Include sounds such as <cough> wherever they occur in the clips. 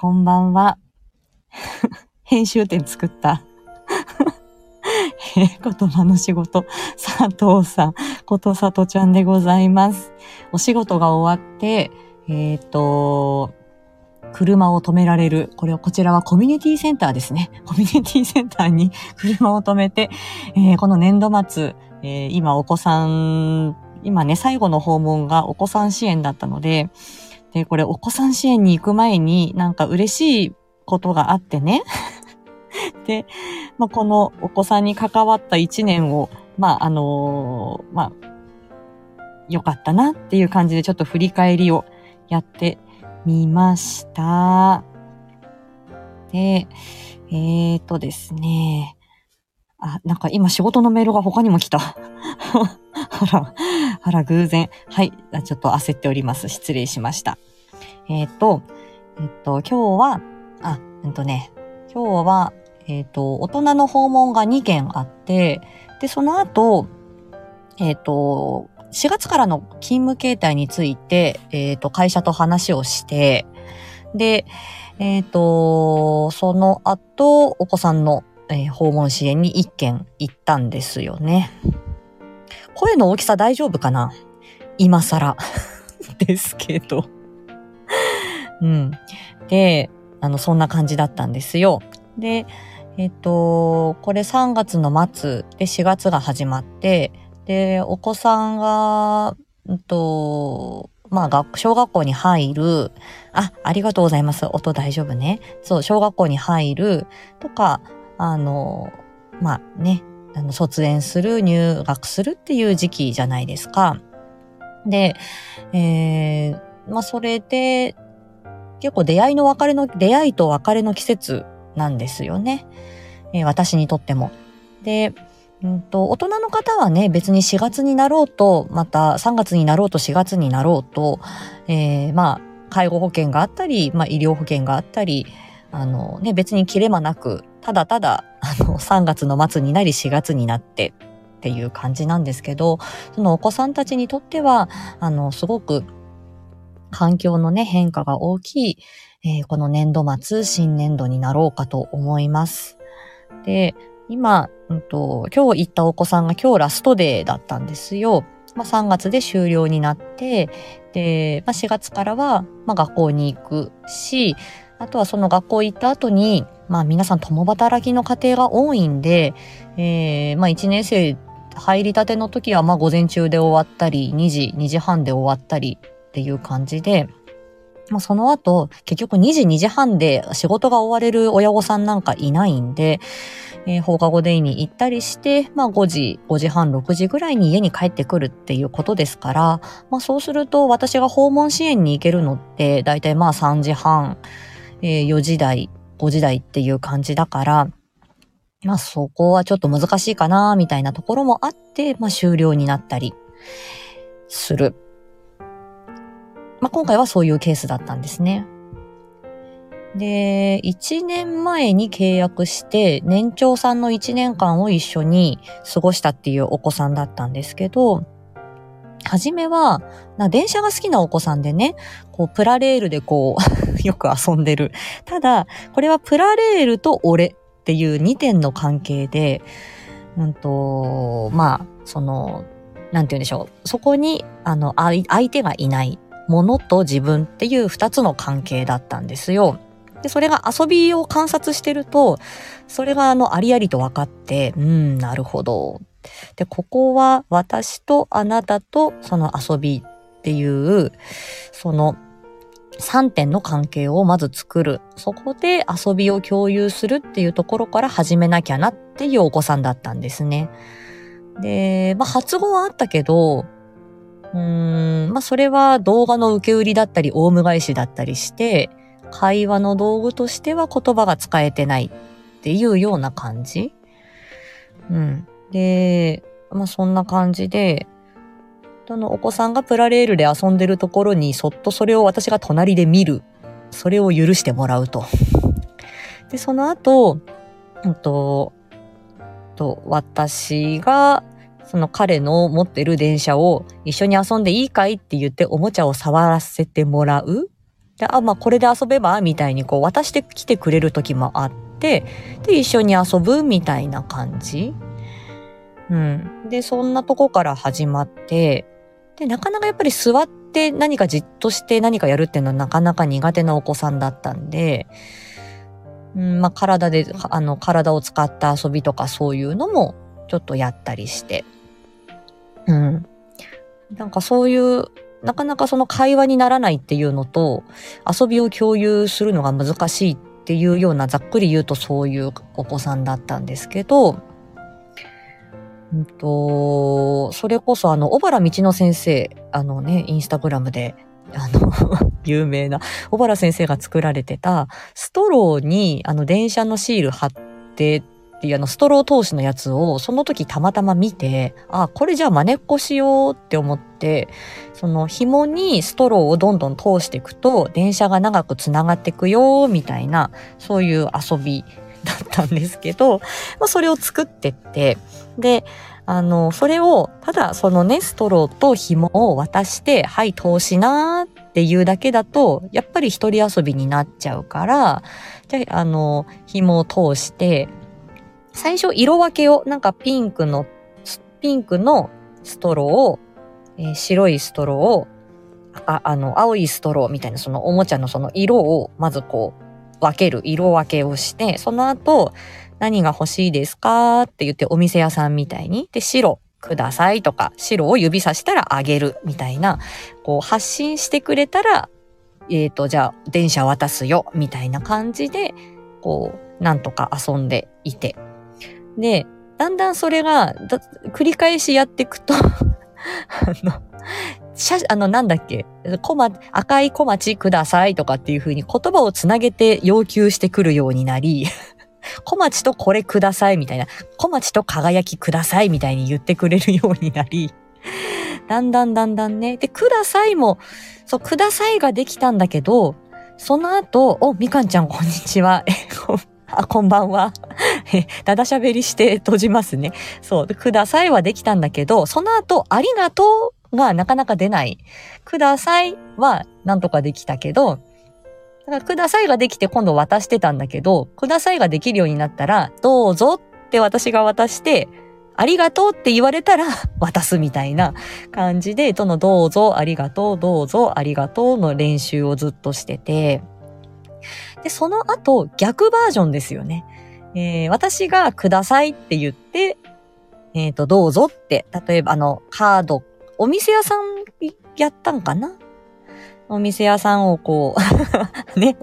こんばんは。<laughs> 編集点作った。<laughs> え言葉の仕事、佐藤さん、ことさとちゃんでございます。お仕事が終わって、えっ、と、車を止められる。これは、こちらはコミュニティセンターですね。コミュニティセンターに <laughs> 車を止めて、えーこの年度末、えー今お子さん、今ね、最後の訪問がお子さん支援だったので、で、これお子さん支援に行く前になんか嬉しいことがあってね。<laughs> で、まあ、このお子さんに関わった一年を、まあ、あのーまあ、よかったなっていう感じでちょっと振り返りをやってみました。で、えーとですね。あ、なんか今仕事のメールが他にも来た。<laughs> あら、あら、偶然。はい。ちょっと焦っております。失礼しました。えっ、と、えっ、と、今日は、あ、うんとね、今日は、えっ、と、大人の訪問が2件あって、で、その後、えっ、と、4月からの勤務形態について、えっ、と、会社と話をして、で、えっ、と、その後、お子さんの、えー訪問支援に1件行ったんですよね。声の大きさ大丈夫かな？今更。<laughs> ですけど。うん。で、あの、そんな感じだったんですよ。で、えっと、これ3月の末で4月が始まって、で、お子さんが、うんと、まあ、学、小学校に入る、あ、ありがとうございます。音大丈夫ね。そう、小学校に入るとか、あの、まあね、あの、卒園する、入学するっていう時期じゃないですか。で、えー、まあ、それで、結構出会いの別れの、出会いと別れの季節なんですよね。えー私にとっても。で、うんと、大人の方はね、別に4月になろうと、また3月になろうと4月になろうと、えーまあ、介護保険があったり、まあ、医療保険があったり、あのね、別に切れ間なく、ただただ、あの、3月の末になり4月になってっていう感じなんですけど、そのお子さんたちにとっては、あの、すごく環境のね、変化が大きい、えーこの年度末、新年度になろうかと思います。で、今、うんと、今日行ったお子さんが今日ラストデーだったんですよ。まあ、3月で終了になって、で、まあ、4月からは、まあ、学校に行くし、あとはその学校行った後に、まあ皆さん共働きの家庭が多いんで、えー、まあ1年生入りたての時はまあ午前中で終わったり、2時、2時半で終わったりっていう感じで、まあその後、結局2時、2時半で仕事が終われる親御さんなんかいないんで、えー放課後デイに行ったりして、まあ5時、5時半、6時ぐらいに家に帰ってくるっていうことですから、まあそうすると私が訪問支援に行けるのって、だいたいまあ3時半、えー4時台、5時台っていう感じだから、まあそこはちょっと難しいかな、みたいなところもあって、まあ終了になったりする。まあ今回はそういうケースだったんですね。で、1年前に契約して、年長さんの1年間を一緒に過ごしたっていうお子さんだったんですけど、初めは、な電車が好きなお子さんでね、こう、プラレールでこう、よく遊んでる。ただ、これはプラレールと俺っていう2点の関係で、うんと、まあ、その、なんて言うんでしょう。そこに、あの、相手がいないものと自分っていう2つの関係だったんですよ。で、それが遊びを観察してると、それがあの、ありありと分かって、うん、なるほど。で、ここは私とあなたとその遊びっていう、その3点の関係をまず作る。そこで遊びを共有するっていうところから始めなきゃなっていうお子さんだったんですね。で、まあ発語はあったけど、うーん、まあそれは動画の受け売りだったり、オウム返しだったりして、会話の道具としては言葉が使えてないっていうような感じ。うん。で、まあそんな感じで、そのお子さんがプラレールで遊んでるところにそっとそれを私が隣で見る。それを許してもらうと。で、その後、うんと、と、私が、その彼の持ってる電車を一緒に遊んでいいかいって言っておもちゃを触らせてもらうで、あ、まあこれで遊べばみたいにこう渡してきてくれる時もあって、で、一緒に遊ぶみたいな感じ。うん。で、そんなとこから始まって、で、なかなかやっぱり座って何かじっとして何かやるっていうのはなかなか苦手なお子さんだったんで、うん、まあ体で、あの、体を使った遊びとかそういうのもちょっとやったりして。うん。なんかそういうなかなかその会話にならないっていうのと、遊びを共有するのが難しいっていうような、ざっくり言うとそういうお子さんだったんですけど、うんと、それこそあの、小原道の先生、あのね、インスタグラムで、あの <laughs> 有名な、小原先生が作られてた、ストローに、あの、電車のシール貼ってっていうあのストロー通しのやつをその時たまたま見て、あ、これじゃあ真似っこしようって思って、その紐にストローをどんどん通していくと電車が長くつながっていくよみたいな、そういう遊びだったんですけど、まあ、それを作ってって、で、あの、それを、ただそのね、ストローと紐を渡して、はい、通しなーっていうだけだと、やっぱり一人遊びになっちゃうから、じゃあ、あの、紐を通して、最初色分けを、なんかピンクの、ピンクのストローを、えー、白いストローを、ああの、青いストローみたいなそのおもちゃのその色をまずこう分ける、色分けをして、その後何が欲しいですかって言ってお店屋さんみたいに、で、白くださいとか、白を指さしたらあげるみたいな、こう発信してくれたら、えっ、ー、と、じゃあ電車渡すよみたいな感じで、こう、なんとか遊んでいて。で、だんだんそれが、繰り返しやっていくと <laughs> あの、写、あの、なんだっけ、こま、赤い小町くださいとかっていう風に言葉をつなげて要求してくるようになり、<laughs> 小町とこれくださいみたいな、小町と輝きくださいみたいに言ってくれるようになり、<laughs> だんだんだんだんね。で、くださいも、そう、くださいができたんだけど、その後、お、みかんちゃんこんにちは。<laughs> あ、こんばんは。だだしゃべりして閉じますね。そう。くださいはできたんだけど、その後、ありがとうがなかなか出ない。くださいはなんとかできたけど、かくださいができて今度渡してたんだけど、くださいができるようになったら、どうぞって私が渡して、ありがとうって言われたら <laughs> 渡すみたいな感じで、どのどうぞ、ありがとう、どうぞ、ありがとうの練習をずっとしてて、で、その後、逆バージョンですよね。えー、私がくださいって言って、えっ、ー、と、どうぞって、例えばあの、カード、お店屋さんやったんかな？お店屋さんをこう <laughs> ね、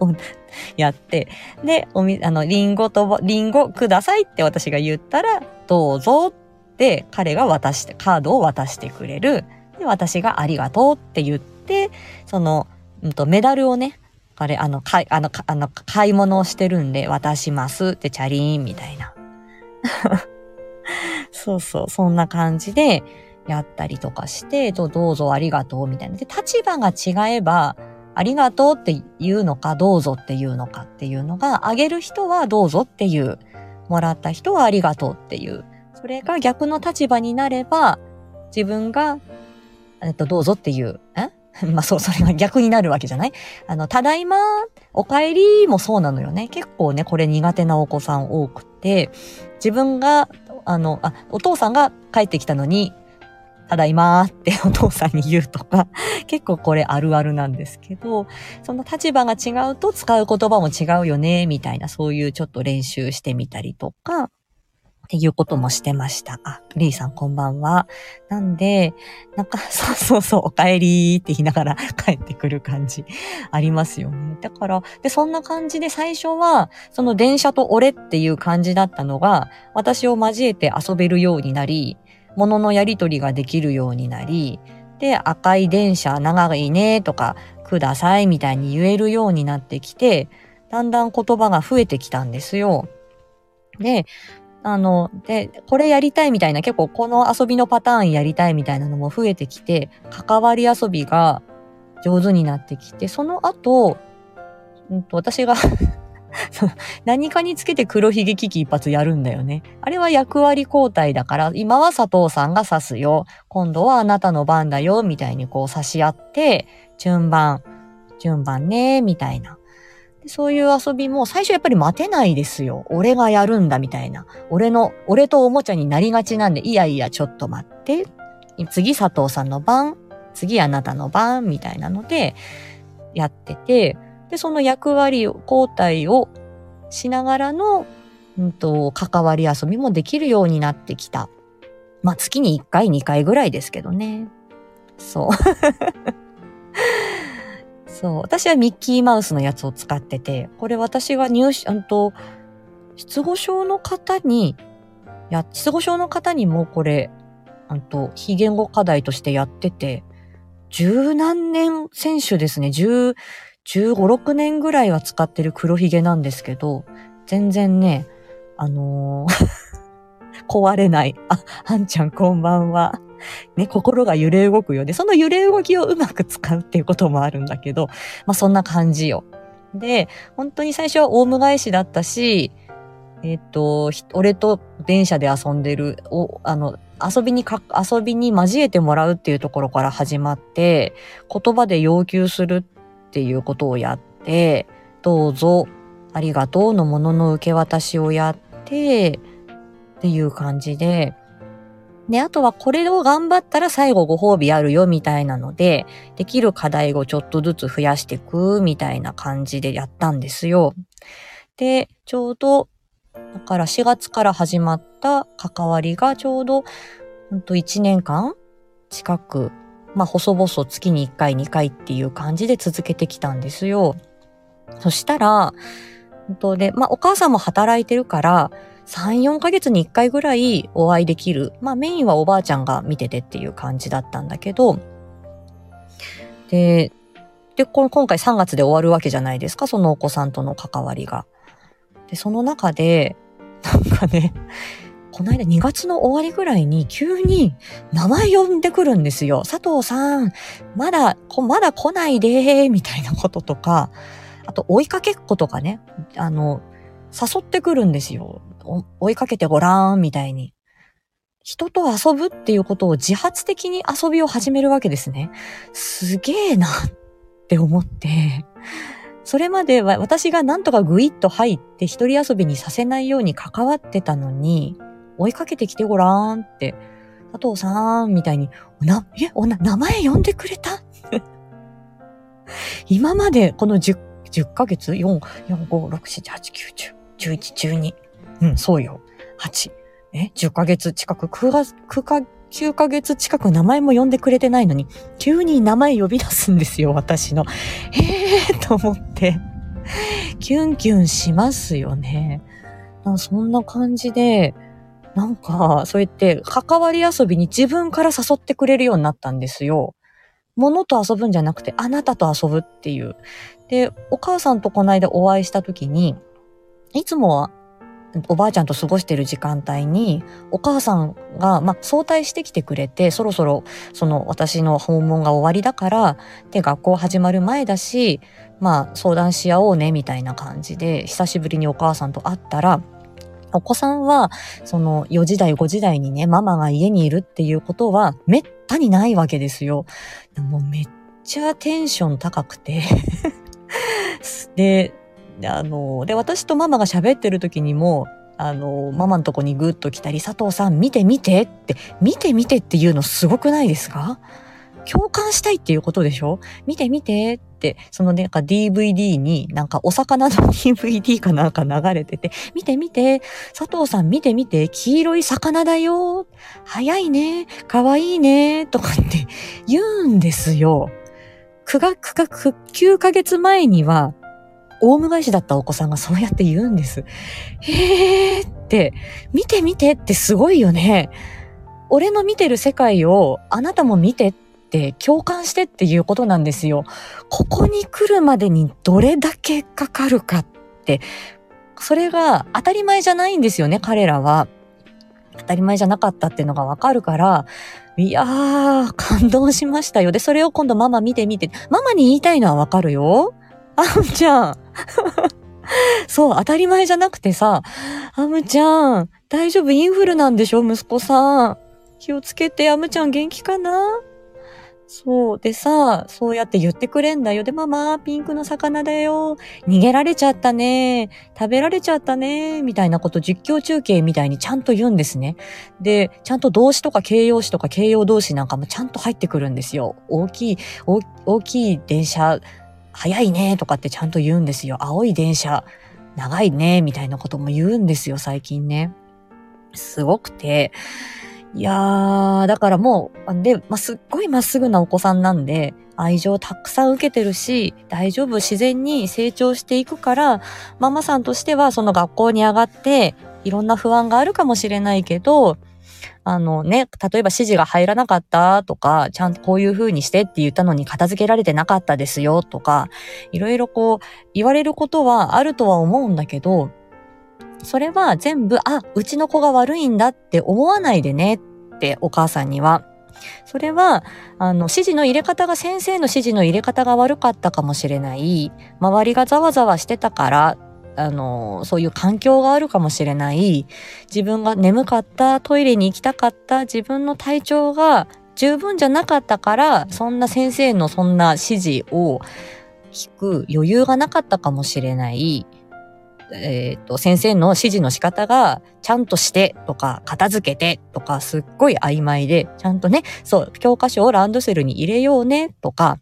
やって、で、おみ、あの、リンゴと、リンゴくださいって私が言ったら、どうぞって彼が渡して、カードを渡してくれる。で、私がありがとうって言って、その、うんと、メダルをね、あれ、あの、かい、あの、あの、買い物をしてるんで渡しますってチャリーンみたいな。<laughs> そうそう、そんな感じでやったりとかして、どうぞありがとうみたいな。で、立場が違えば、ありがとうって言うのか、どうぞって言うのかっていうのが、あげる人はどうぞっていう、もらった人はありがとうっていう。それが逆の立場になれば、自分が、えっと、どうぞっていう、ん <laughs> まあそう、それが逆になるわけじゃない？あの、ただいま、お帰りもそうなのよね。結構ね、これ苦手なお子さん多くて、自分が、あの、あ、お父さんが帰ってきたのに、ただいまーって <laughs> お父さんに言うとか、結構これあるあるなんですけど、その立場が違うと使う言葉も違うよね、みたいな、そういうちょっと練習してみたりとか、っていうこともしてました。あ、リーさんこんばんは。なんで、なんか、<laughs> そうそうそう、お帰りって言いながら <laughs> 帰ってくる感じありますよね。だから、で、そんな感じで最初は、その電車と俺っていう感じだったのが、私を交えて遊べるようになり、物のやりとりができるようになり、で、赤い電車長いねとか、くださいみたいに言えるようになってきて、だんだん言葉が増えてきたんですよ。で、あの、で、これやりたいみたいな、結構この遊びのパターンやりたいみたいなのも増えてきて、関わり遊びが上手になってきて、その後、うんと、私が <laughs> 何かにつけて黒ひげ危機一発やるんだよね。あれは役割交代だから、今は佐藤さんが指すよ。今度はあなたの番だよ、みたいにこう差し合って、順番順番ね、みたいな。そういう遊びも最初やっぱり待てないですよ。俺がやるんだみたいな。俺の、俺とおもちゃになりがちなんで、いやいや、ちょっと待って。次佐藤さんの番、次あなたの番、みたいなので、やってて、で、その役割を、交代をしながらの、うんと、関わり遊びもできるようになってきた。まあ、月に1回、2回ぐらいですけどね。そう。<laughs> そう。私はミッキーマウスのやつを使ってて、これ私が入試、あと、失語症の方に、いや、失語症の方にもこれ、あと、非言語課題としてやってて、十何年選手ですね。十、十五、六年ぐらいは使ってる黒ひげなんですけど、全然ね、あのー <laughs> 壊れない。あ、はんちゃんこんばんは。ね、心が揺れ動くようで、その揺れ動きをうまく使うっていうこともあるんだけど、まあそんな感じよ。で、本当に最初はオウム返しだったし、えっ、と、俺と電車で遊んでる、お、あの、遊びにか、遊びに交えてもらうっていうところから始まって、言葉で要求するっていうことをやって、どうぞ、ありがとうのものの受け渡しをやって、っていう感じで、で、あとはこれを頑張ったら最後ご褒美あるよみたいなので、できる課題をちょっとずつ増やしていくみたいな感じでやったんですよ。で、ちょうど、だから4月から始まった関わりがちょうど、ほんと1年間近く、まあ細々月に1回2回っていう感じで続けてきたんですよ。そしたら、本で、まあお母さんも働いてるから、3、4ヶ月に1回ぐらいお会いできる。まあメインはおばあちゃんが見ててっていう感じだったんだけど、で、で、今回3月で終わるわけじゃないですか、そのお子さんとの関わりが。で、その中で、なんかね、この間2月の終わりぐらいに急に名前呼んでくるんですよ。佐藤さん、まだ、まだ来ないで、みたいなこととか、あと追いかけっことかね、あの、誘ってくるんですよ。追いかけてごらん、みたいに。人と遊ぶっていうことを自発的に遊びを始めるわけですね。すげえなって思って、それまでは私がなんとかグイッと入って一人遊びにさせないように関わってたのに、追いかけてきてごらんって、佐藤さんみたいに、な、え、おな、名前呼んでくれた？<laughs> 今までこの10、10ヶ月 ?4、4、5、6、7、8、9、10、11、12。うん、そうよ。8。え ?10 ヶ月近く、9月、9か、9ヶ月近く名前も呼んでくれてないのに、急に名前呼び出すんですよ、私の。えーと思って。キュンキュンしますよね。そんな感じで、なんか、そうやって関わり遊びに自分から誘ってくれるようになったんですよ。物と遊ぶんじゃなくて、あなたと遊ぶっていう。で、お母さんとこの間お会いした時に、いつもはおばあちゃんと過ごしてる時間帯に、お母さんが、まあ、早退してきてくれて、そろそろ、その、私の訪問が終わりだから、で、学校始まる前だし、まあ、相談し合おうね、みたいな感じで、久しぶりにお母さんと会ったら、お子さんは、その、4時台、5時台にね、ママが家にいるっていうことは、めったにないわけですよ。もうめっちゃテンション高くて。<laughs> で、あの、で、私とママが喋ってる時にも、あの、ママのとこにぐっと来たり、佐藤さん見て見てって、見て見てっていうのすごくないですか？共感したいっていうことでしょ？見て見てって、そのなんか DVD になんかお魚の <laughs> DVD かなんか流れてて、見て見て、佐藤さん見て見て、黄色い魚だよ。早いね。かわいね。とかって言うんですよ。9が、9が、9ヶ月前にはオウム返しだったお子さんがそうやって言うんです。へーって、見て見てってすごいよね。俺の見てる世界をあなたも見てって共感してっていうことなんですよ。ここに来るまでにどれだけかかるかって、それが当たり前じゃないんですよね、彼らは。当たり前じゃなかったっていうのがわかるから、いやー、感動しましたよ。で、それを今度ママ見てみて、ママに言いたいのはわかるよ。あむちゃん。<laughs> そう、当たり前じゃなくてさ、アムちゃん、大丈夫？インフルなんでしょ息子さん。気をつけて、アムちゃん元気かな？そう。でさ、そうやって言ってくれんだよ。で、ママ、ピンクの魚だよ。逃げられちゃったね。食べられちゃったね。みたいなこと実況中継みたいにちゃんと言うんですね。で、ちゃんと動詞とか形容詞とか形容動詞なんかもちゃんと入ってくるんですよ。大きい、大きい電車、速いね。とかってちゃんと言うんですよ。青い電車、長いね。みたいなことも言うんですよ、最近ね。すごくて。いやー、だからもう、で、まあ、すっごいまっすぐなお子さんなんで、愛情たくさん受けてるし、大丈夫、自然に成長していくから、ママさんとしてはその学校に上がって、いろんな不安があるかもしれないけど、あのね、例えば指示が入らなかったとか、ちゃんとこういう風にしてって言ったのに片付けられてなかったですよとか、いろいろこう言われることはあるとは思うんだけど、それは全部、あ、うちの子が悪いんだって思わないでねってお母さんには。それは、あの、指示の入れ方が先生の指示の入れ方が悪かったかもしれない。周りがざわざわしてたから、あの、そういう環境があるかもしれない。自分が眠かった、トイレに行きたかった、自分の体調が十分じゃなかったから、そんな先生のそんな指示を聞く余裕がなかったかもしれない。えっ、ー、と、先生の指示の仕方が、ちゃんとしてとか、片付けてとか、すっごい曖昧で、ちゃんとね、そう、教科書をランドセルに入れようねとか、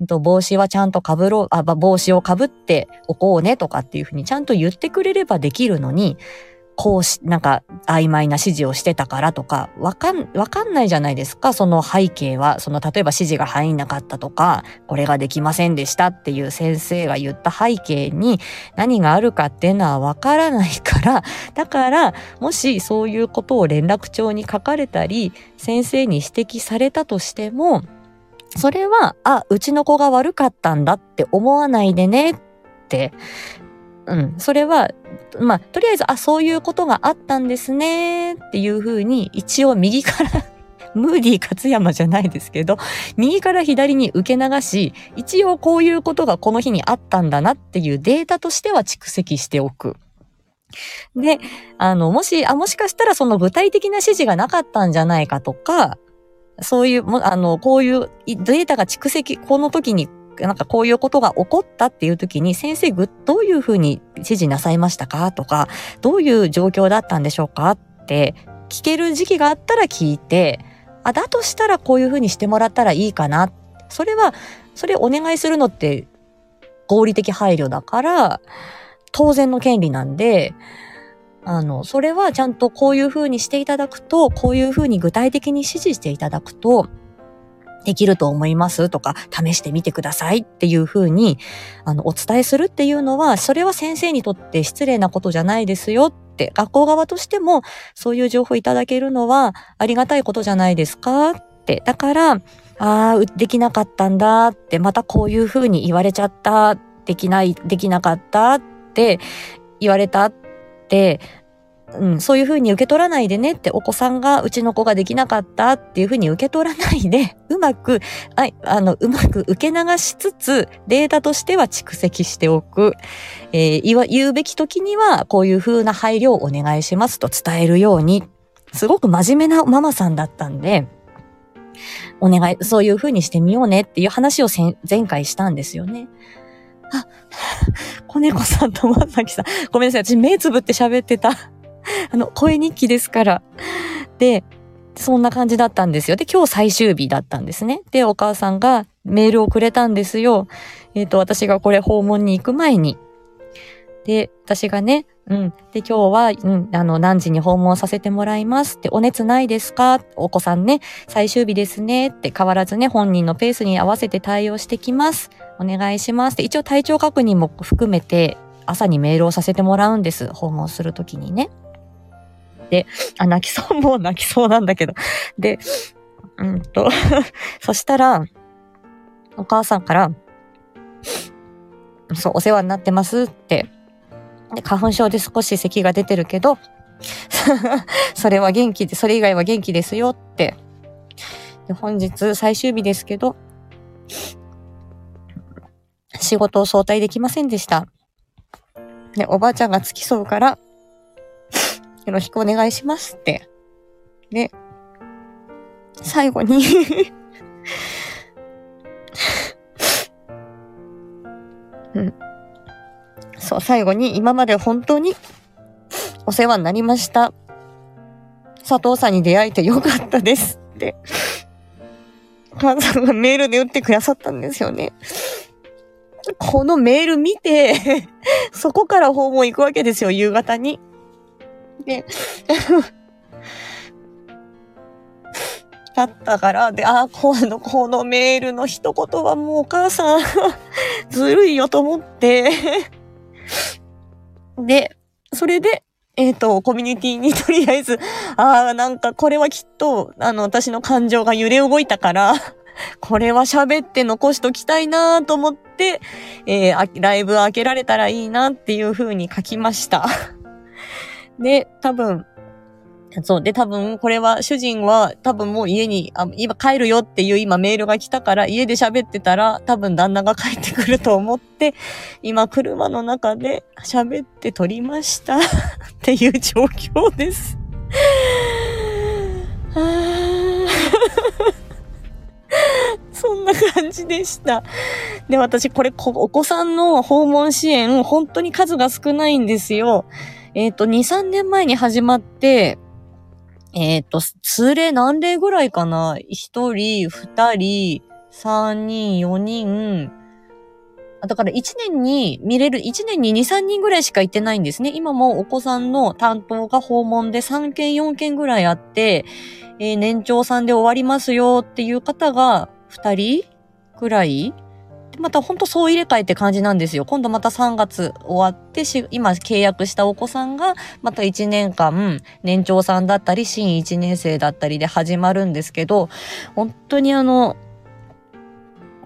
帽子はちゃんとかぶろう、あ、帽子をかぶっておこうねとかっていうふうにちゃんと言ってくれればできるのに、こうし、なんか曖昧な指示をしてたからとか、わかん、わかんないじゃないですか、その背景は。その、例えば指示が入んなかったとか、これができませんでしたっていう先生が言った背景に何があるかっていうのはわからないから、<laughs> だから、もしそういうことを連絡帳に書かれたり、先生に指摘されたとしても、それは、あ、うちの子が悪かったんだって思わないでねってうん、それは、まあ、とりあえず、あ、そういうことがあったんですねっていうふうに、一応右から <laughs> ムーディー勝山じゃないですけど、右から左に受け流し、一応こういうことがこの日にあったんだなっていうデータとしては蓄積しておく。で、あの、もし、あ、もしかしたらその具体的な指示がなかったんじゃないかとか、そういう、あの、こういうデータが蓄積、この時になんかこういうことが起こったっていう時に先生どういうふうに指示なさいましたかとか、どういう状況だったんでしょうかって聞ける時期があったら聞いて、あ、だとしたらこういうふうにしてもらったらいいかな。それは、それお願いするのって合理的配慮だから、当然の権利なんで、あの、それはちゃんとこういうふうにしていただくと、こういうふうに具体的に指示していただくと、できると思いますとか、試してみてくださいっていうふうに、あの、お伝えするっていうのは、それは先生にとって失礼なことじゃないですよって、学校側としても、そういう情報いただけるのはありがたいことじゃないですかって。だから、ああ、できなかったんだって、またこういうふうに言われちゃった、できない、できなかったって言われたって、うん、そういうふうに受け取らないでねってお子さんがうちの子ができなかったっていうふうに受け取らないで、<laughs> うまく、ああの、うまく受け流しつつ、データとしては蓄積しておく。えー、言わ、言うべき時には、こういうふうな配慮をお願いしますと伝えるように、すごく真面目なママさんだったんで、お願い、そういうふうにしてみようねっていう話を前回したんですよね。あ、<laughs> 子猫さんとまさきさん。ごめんなさい。私目つぶって喋ってた。<laughs> あの、声日記ですから。で、そんな感じだったんですよ。で、今日最終日だったんですね。で、お母さんがメールをくれたんですよ。えっ、ー、と、私がこれ訪問に行く前に。で、私がね、うん。で、今日は、うん、あの、何時に訪問させてもらいますって、お熱ないですか？お子さんね、最終日ですねって変わらずね、本人のペースに合わせて対応してきます。お願いしますって、一応体調確認も含めて、朝にメールをさせてもらうんです。訪問するときにね。で、あ、泣きそう、もう泣きそうなんだけど。で、うんと、<laughs> そしたら、お母さんから、そう、お世話になってますって。で、花粉症で少し咳が出てるけど、<laughs> それは元気で、それ以外は元気ですよって。で本日最終日ですけど、仕事を早退できませんでした。で、おばあちゃんが付き添うから、よろしくお願いしますって。で、最後に <laughs> うん。そう、最後に今まで本当にお世話になりました。佐藤さんに出会えてよかったですって、母さんがメールで打ってくださったんですよね。このメール見て <laughs> そこから訪問行くわけですよ、夕方に。で、だったから、で、ああ、この、このメールの一言はもうお母さん <laughs> ずるいよと思って。で、それで、えっ、ー、と、コミュニティにとりあえず、ああ、なんかこれはきっと、あの、私の感情が揺れ動いたからこれは喋って残しときたいなと思って、えー、ライブ開けられたらいいなっていう風に書きました。で、多分、そう。で、多分、これは、主人は、多分もう家に、あ今帰るよっていう今メールが来たから、家で喋ってたら、多分旦那が帰ってくると思って、今車の中で喋って撮りましたっていう状況です。<laughs> そんな感じでした。で、私、これ、お子さんの訪問支援、本当に数が少ないんですよ。えっ、ー、と、2、3年前に始まって、えっ、ー、と、通例何例ぐらいかな ?1 人、2人、3人、4人。だから1年に見れる、1年に2、3人ぐらいしか行ってないんですね。今もお子さんの担当が訪問で3件、4件ぐらいあって、えー、年長さんで終わりますよっていう方が2人ぐらいまたほんとそう入れ替えって感じなんですよ。今度また3月終わって今契約したお子さんがまた1年間年長さんだったり新1年生だったりで始まるんですけど、本当にあの、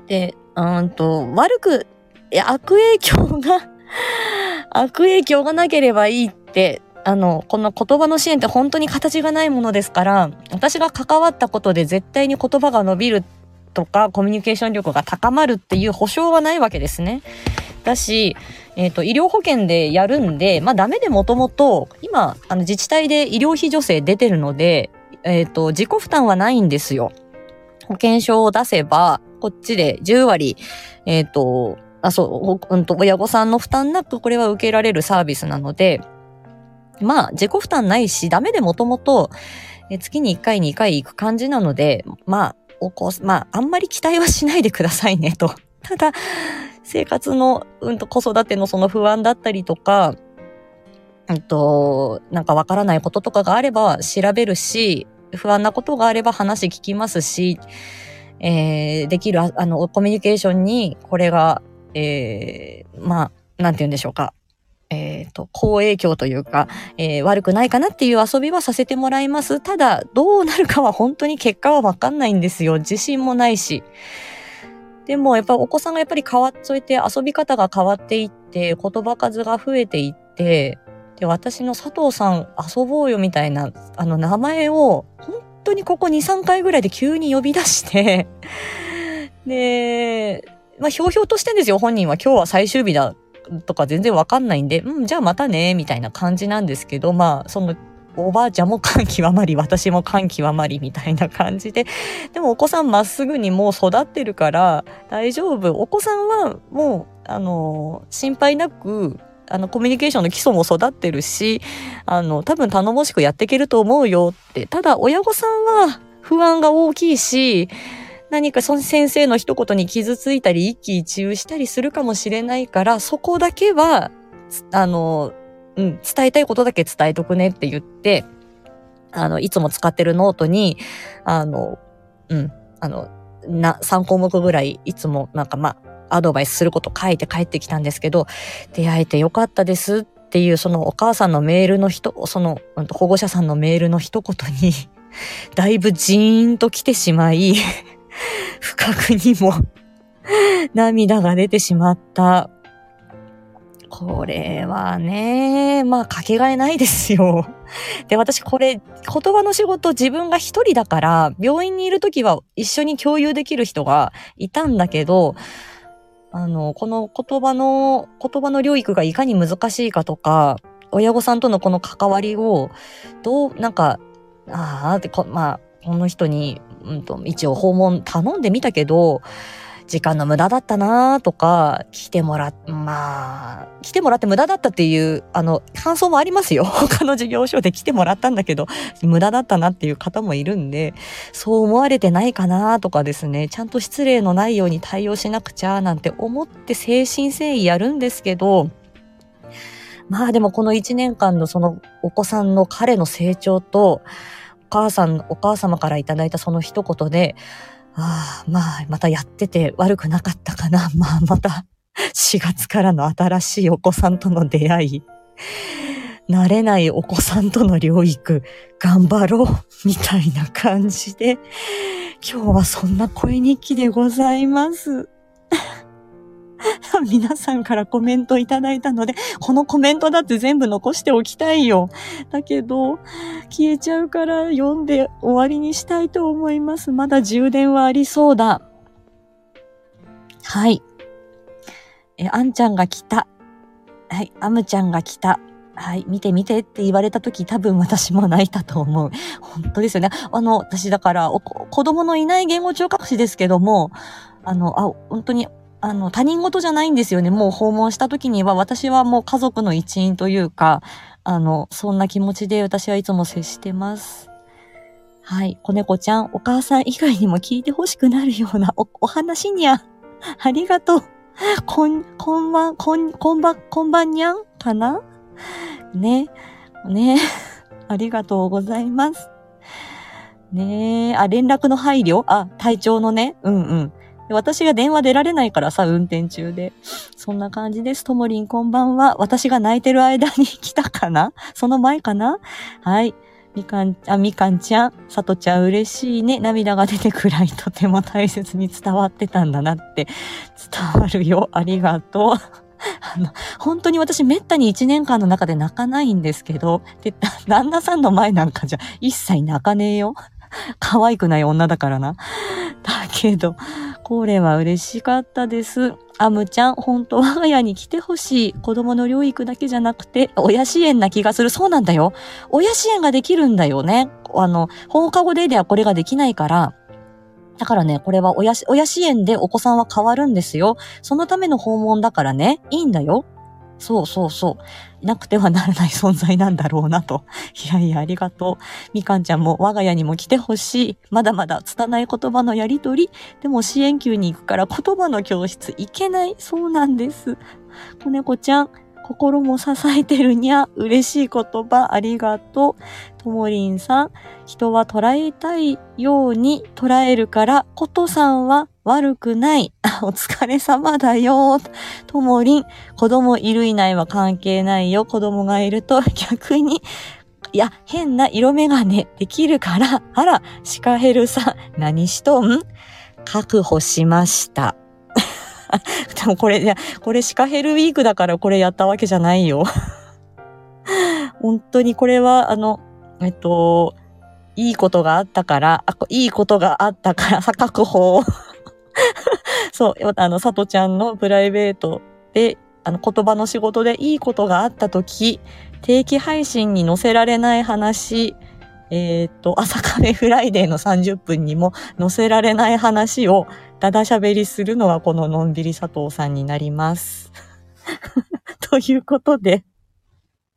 で、うんと、悪く、悪影響が <laughs> 悪影響がなければいいって、あの、この言葉の支援って本当に形がないものですから、私が関わったことで絶対に言葉が伸びるってとかコミュニケーション力が高まるっていう保証はないわけですね。だし、えっ、ー、と、医療保険でやるんで、まあダメでもともと、今、あの自治体で医療費助成出てるので、えっ、ー、と、自己負担はないんですよ。保険証を出せば、こっちで10割、えっ、ー、と、あ、そう、うんと、親御さんの負担なくこれは受けられるサービスなので、まあ、自己負担ないし、ダメでもともと、月に1回2回行く感じなので、まあ、おこまあ、あんまり期待はしないでくださいねと。<laughs> ただ、生活の、うんと子育てのその不安だったりとか、うんと、なんかわからないこととかがあれば調べるし、不安なことがあれば話聞きますし、えー、できる、あの、コミュニケーションに、これが、えー、まあ、なんて言うんでしょうか。えっ、ー、と、好影響というか、えー、悪くないかなっていう遊びはさせてもらいます。ただ、どうなるかは本当に結果はわかんないんですよ。自信もないし。でも、やっぱお子さんがやっぱり変わっ、そうやって遊び方が変わっていって、言葉数が増えていって、で、私の佐藤さん遊ぼうよみたいな、あの名前を、本当にここ2、3回ぐらいで急に呼び出してで、まあ、ひょうひょうとしてんですよ、本人は。今日は最終日だとか全然わかんないんで、うん、じゃあまたね、みたいな感じなんですけど、まあ、その、おばあちゃんも感極まり、私も感極まりみたいな感じで。でもお子さんまっすぐにもう育ってるから大丈夫。お子さんはもう、あの、心配なく、あの、コミュニケーションの基礎も育ってるし、あの、多分頼もしくやっていけると思うよって。ただ、親御さんは不安が大きいし、何かその先生の一言に傷ついたり一喜一憂したりするかもしれないから、そこだけは、あの、うん、伝えたいことだけ伝えとくねって言って、あの、いつも使ってるノートに、あの、うん、あの、な、3項目ぐらい、いつもなんかまあ、アドバイスすること書いて帰ってきたんですけど、出会えてよかったですっていう、そのお母さんのメールの人、その、保護者さんのメールの一言にだいぶジーンと来てしまい <laughs> 不覚にも涙が出てしまった。これはね、まあ、かけがえないですよ。で、私これ、言葉の仕事自分が一人だから、病院にいるときは一緒に共有できる人がいたんだけど、あの、この言葉の、言葉の療育がいかに難しいかとか、親御さんとのこの関わりを、どう、なんか、ああ、ってこ、まあ、この人にうんと、一応訪問頼んでみたけど、時間の無駄だったなとか、来てもらっ、まあ、来てもらって無駄だったっていう、あの、感想もありますよ。<laughs> 他の事業所で来てもらったんだけど、無駄だったなっていう方もいるんで、そう思われてないかなとかですね、ちゃんと失礼のないように対応しなくちゃなんて思って誠心誠意やるんですけど、まあでもこの一年間のそのお子さんの彼の成長と、母さん、お母様からいただいたその一言で、ああ、まあ、またやってて悪くなかったかな。<laughs> まあ、また4月からの新しいお子さんとの出会い。慣れないお子さんとの療育、頑張ろう、<laughs> みたいな感じで、今日はそんな声日記でございます。皆さんからコメントいただいたので、このコメントだって全部残しておきたいよ。だけど、消えちゃうから読んで終わりにしたいと思います。まだ充電はありそうだ。はい。え、あんちゃんが来た。はい、あむちゃんが来た。はい、見て見てって言われた時多分私も泣いたと思う。本当ですよね。あの、私だから子供のいない言語聴覚士ですけども、あの、あ、本当にあの、他人事じゃないんですよね。もう訪問した時には、私はもう家族の一員というか、あの、そんな気持ちで私はいつも接してます。はい。子猫ちゃん、お母さん以外にも聞いてほしくなるようなお、お話にゃ。<laughs> ありがとう。こん、こんばん、こん、こんば、こんばんにゃんかな？ね。ね。<laughs> ありがとうございます。ねえ、あ、連絡の配慮？あ、体調のね。うんうん。私が電話出られないからさ、運転中で。そんな感じです。ともりんこんばんは。私が泣いてる間に来たかな？その前かな？はい。みかん、あ、みかんちゃん、さとちゃん嬉しいね。涙が出てくらいとても大切に伝わってたんだなって伝わるよ。ありがとう。<laughs> あの、本当に私めったに1年間の中で泣かないんですけど、で、旦那さんの前なんかじゃ一切泣かねえよ。<laughs> 可愛くない女だからな。だけど、これは嬉しかったです。アムちゃん、本当我が家に来てほしい。子供の療育だけじゃなくて、親支援な気がする。そうなんだよ。親支援ができるんだよね。あの、放課後デーではこれができないから、だからね、これは親、親支援でお子さんは変わるんですよ。そのための訪問だからね、いいんだよ。そうそうそう。なくてはならない存在なんだろうなと。<laughs> いやいや、ありがとう。みかんちゃんも我が家にも来てほしい。まだまだ拙い言葉のやりとり。でも支援級に行くから言葉の教室行けない。そうなんです。子猫ちゃん、心も支えてるにゃ。嬉しい言葉ありがとう。ともりんさん、人は捉えたいように捉えるから、ことさんは悪くない。<laughs> お疲れ様だよ。ともりん、子供いるいないは関係ないよ。子供がいると <laughs> 逆に、いや、変な色眼鏡できるから、あら、シカヘルさん、何しとん？確保しました。<laughs> でもこれ、いや、これシカヘルウィークだからこれやったわけじゃないよ。本当にこれは、あの、えっと、いいことがあったから、あ、いいことがあったから、確保 <laughs> そう、あの、さとちゃんのプライベートで、あの、言葉の仕事でいいことがあったとき、定期配信に載せられない話、えっ、と、朝カフェフライデーの30分にも載せられない話をだだしゃべりするのはこののんびり佐藤さんになります。<laughs> ということで、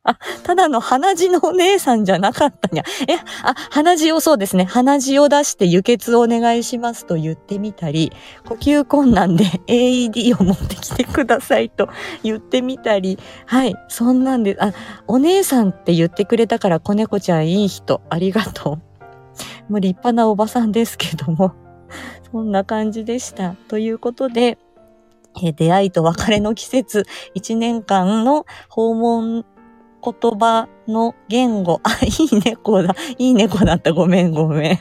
あ、ただの鼻血のお姉さんじゃなかったにゃ。え、あ、鼻血をそうですね。鼻血を出して輸血をお願いしますと言ってみたり、呼吸困難で AED を持ってきてくださいと言ってみたり、はい、そんなんで、あ、お姉さんって言ってくれたから子猫ちゃんいい人、ありがとう。もう立派なおばさんですけども、<laughs> そんな感じでした。ということで、出会いと別れの季節、1年間の訪問言葉の言語。あ、いい猫だ。<laughs> いい猫だった。ごめんごめん。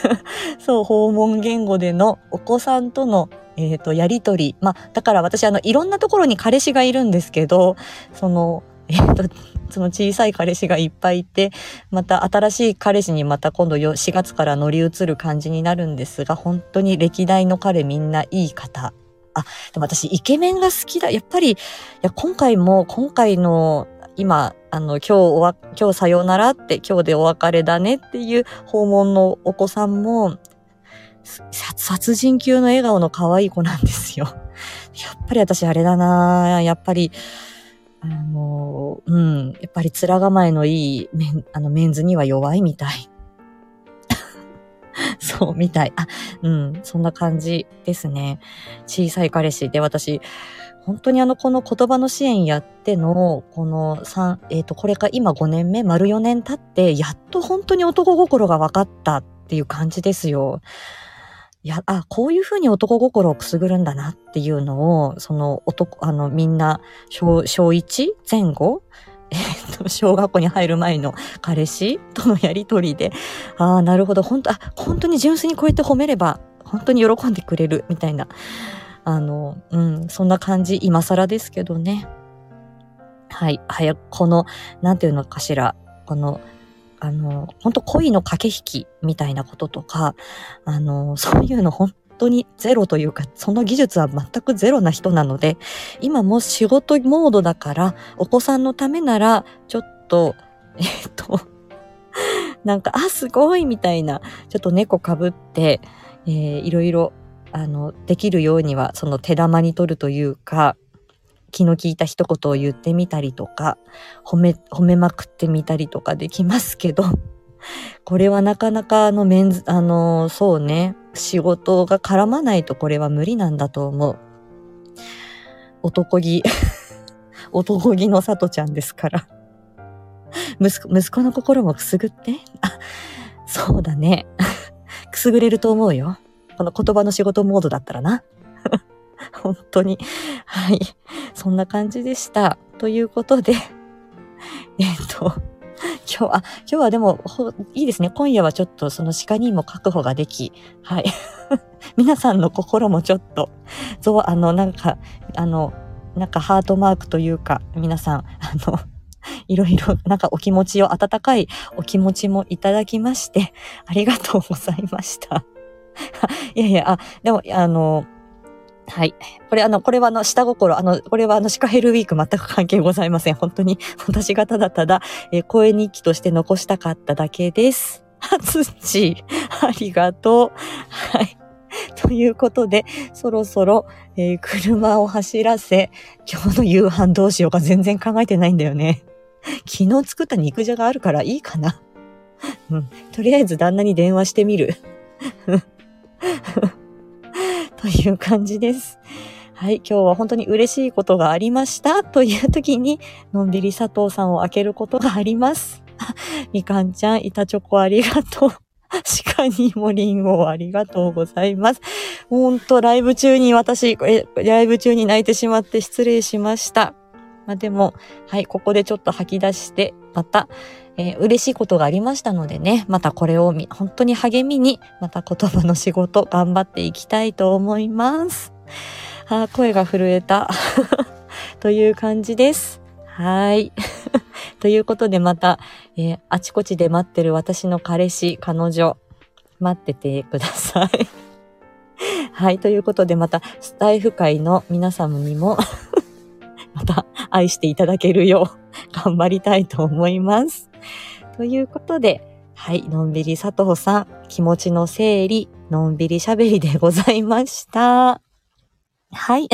<laughs> そう、訪問言語でのお子さんとのえっ、ー、と、やりとり。まあ、だから私、あの、いろんなところに彼氏がいるんですけど、その、<laughs> えっ、ー、と、その小さい彼氏がいっぱいいて、また新しい彼氏にまた今度4月から乗り移る感じになるんですが、本当に歴代の彼みんないい方。あ、でも私イケメンが好きだ。やっぱり、いや、今回も、今回の今、あの、今日おわ、今日さようならって、今日でお別れだねっていう訪問のお子さんも、殺人級の笑顔の可愛い子なんですよ。<laughs> やっぱり私あれだなやっぱり、あの、うん、やっぱり面構えのいいメン、あの、メンズには弱いみたい。<laughs> そう、みたい。あ、うん、そんな感じですね。小さい彼氏で私、本当にあの、この言葉の支援やっての、この3、えっ、ー、と、これか今5年目、丸4年経って、やっと本当に男心が分かったっていう感じですよ。いや、あ、こういうふうに男心をくすぐるんだなっていうのを、その男、あの、みんな、小、小 1? 前後 <laughs> えっと、小学校に入る前の彼氏とのやりとりで、ああ、なるほど、本当あ、本当に純粋にこうやって褒めれば、本当に喜んでくれる、みたいな。あの、うん、そんな感じ、今更ですけどね。はい、早く、この、なんていうのかしら、この、あの、本当恋の駆け引きみたいなこととか、あの、そういうの本当にゼロというか、その技術は全くゼロな人なので、今も仕事モードだから、お子さんのためなら、ちょっと、<laughs> えっと、なんか、あ、すごいみたいな、ちょっと猫かぶって、えー、いろいろ、あの、できるようには、その手玉に取るというか、気の利いた一言を言ってみたりとか、褒め、褒めまくってみたりとかできますけど、<laughs> これはなかなかあのメンズ、あの、そうね、仕事が絡まないとこれは無理なんだと思う。男気、<laughs> 男気の里ちゃんですから。息子、息子の心もくすぐって？<laughs> あ、そうだね。くすぐれると思うよ。この言葉の仕事モードだったらな。<laughs> 本当に。はい。そんな感じでした。ということで、<laughs> えっと、今日、あ、今日はでも、いいですね。今夜はちょっとその鹿にも確保ができ、はい。<laughs> 皆さんの心もちょっと、そう、あの、なんか、あの、なんかハートマークというか、皆さん、あの、いろいろ、なんかお気持ちを、温かいお気持ちもいただきまして、ありがとうございました。<laughs> いやいや、あ、でも、あの、はい。これあの、これはあの、下心、あの、これはあの、シカヘルウィーク全く関係ございません。本当に、<laughs> 私がただただ、えー、声日記として残したかっただけです。は <laughs> つち、ありがとう。はい。ということで、そろそろ、えー、車を走らせ、今日の夕飯どうしようか全然考えてないんだよね。昨日作った肉じゃがあるからいいかな。うん。とりあえず旦那に電話してみる。<laughs> という感じです。はい、今日は本当に嬉しいことがありましたという時に、のんびり佐藤さんを開けることがあります。<laughs> みかんちゃん、板チョコありがとう。鹿にもリンゴをありがとうございます。ほんと、ライブ中に私、ライブ中に泣いてしまって失礼しました。まあでも、はい、ここでちょっと吐き出して、また、えー、嬉しいことがありましたのでね、またこれを本当に励みに、また言葉の仕事頑張っていきたいと思います。あ声が震えた。<laughs> という感じです。はい。<laughs> ということでまた、えー、あちこちで待ってる私の彼氏、彼女、待っててください。はい。ということでまた、スタイフ界の皆様にも <laughs> また愛していただけるよう <laughs> 頑張りたいと思います。ということで、はい、のんびり佐藤さん、気持ちの整理、のんびり喋りでございました。はい。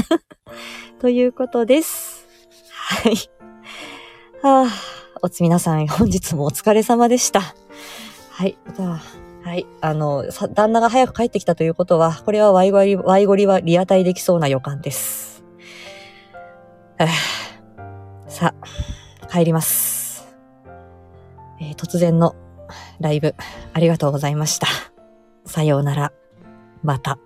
<laughs> ということです。はい。はあ、おつ皆さん、本日もお疲れ様でした。はい。はい。あの、旦那が早く帰ってきたということは、これはワイゴリ、ワイゴリはリアタイできそうな予感です。さあ、帰ります、えー、突然のライブ、ありがとうございました。さようなら。また。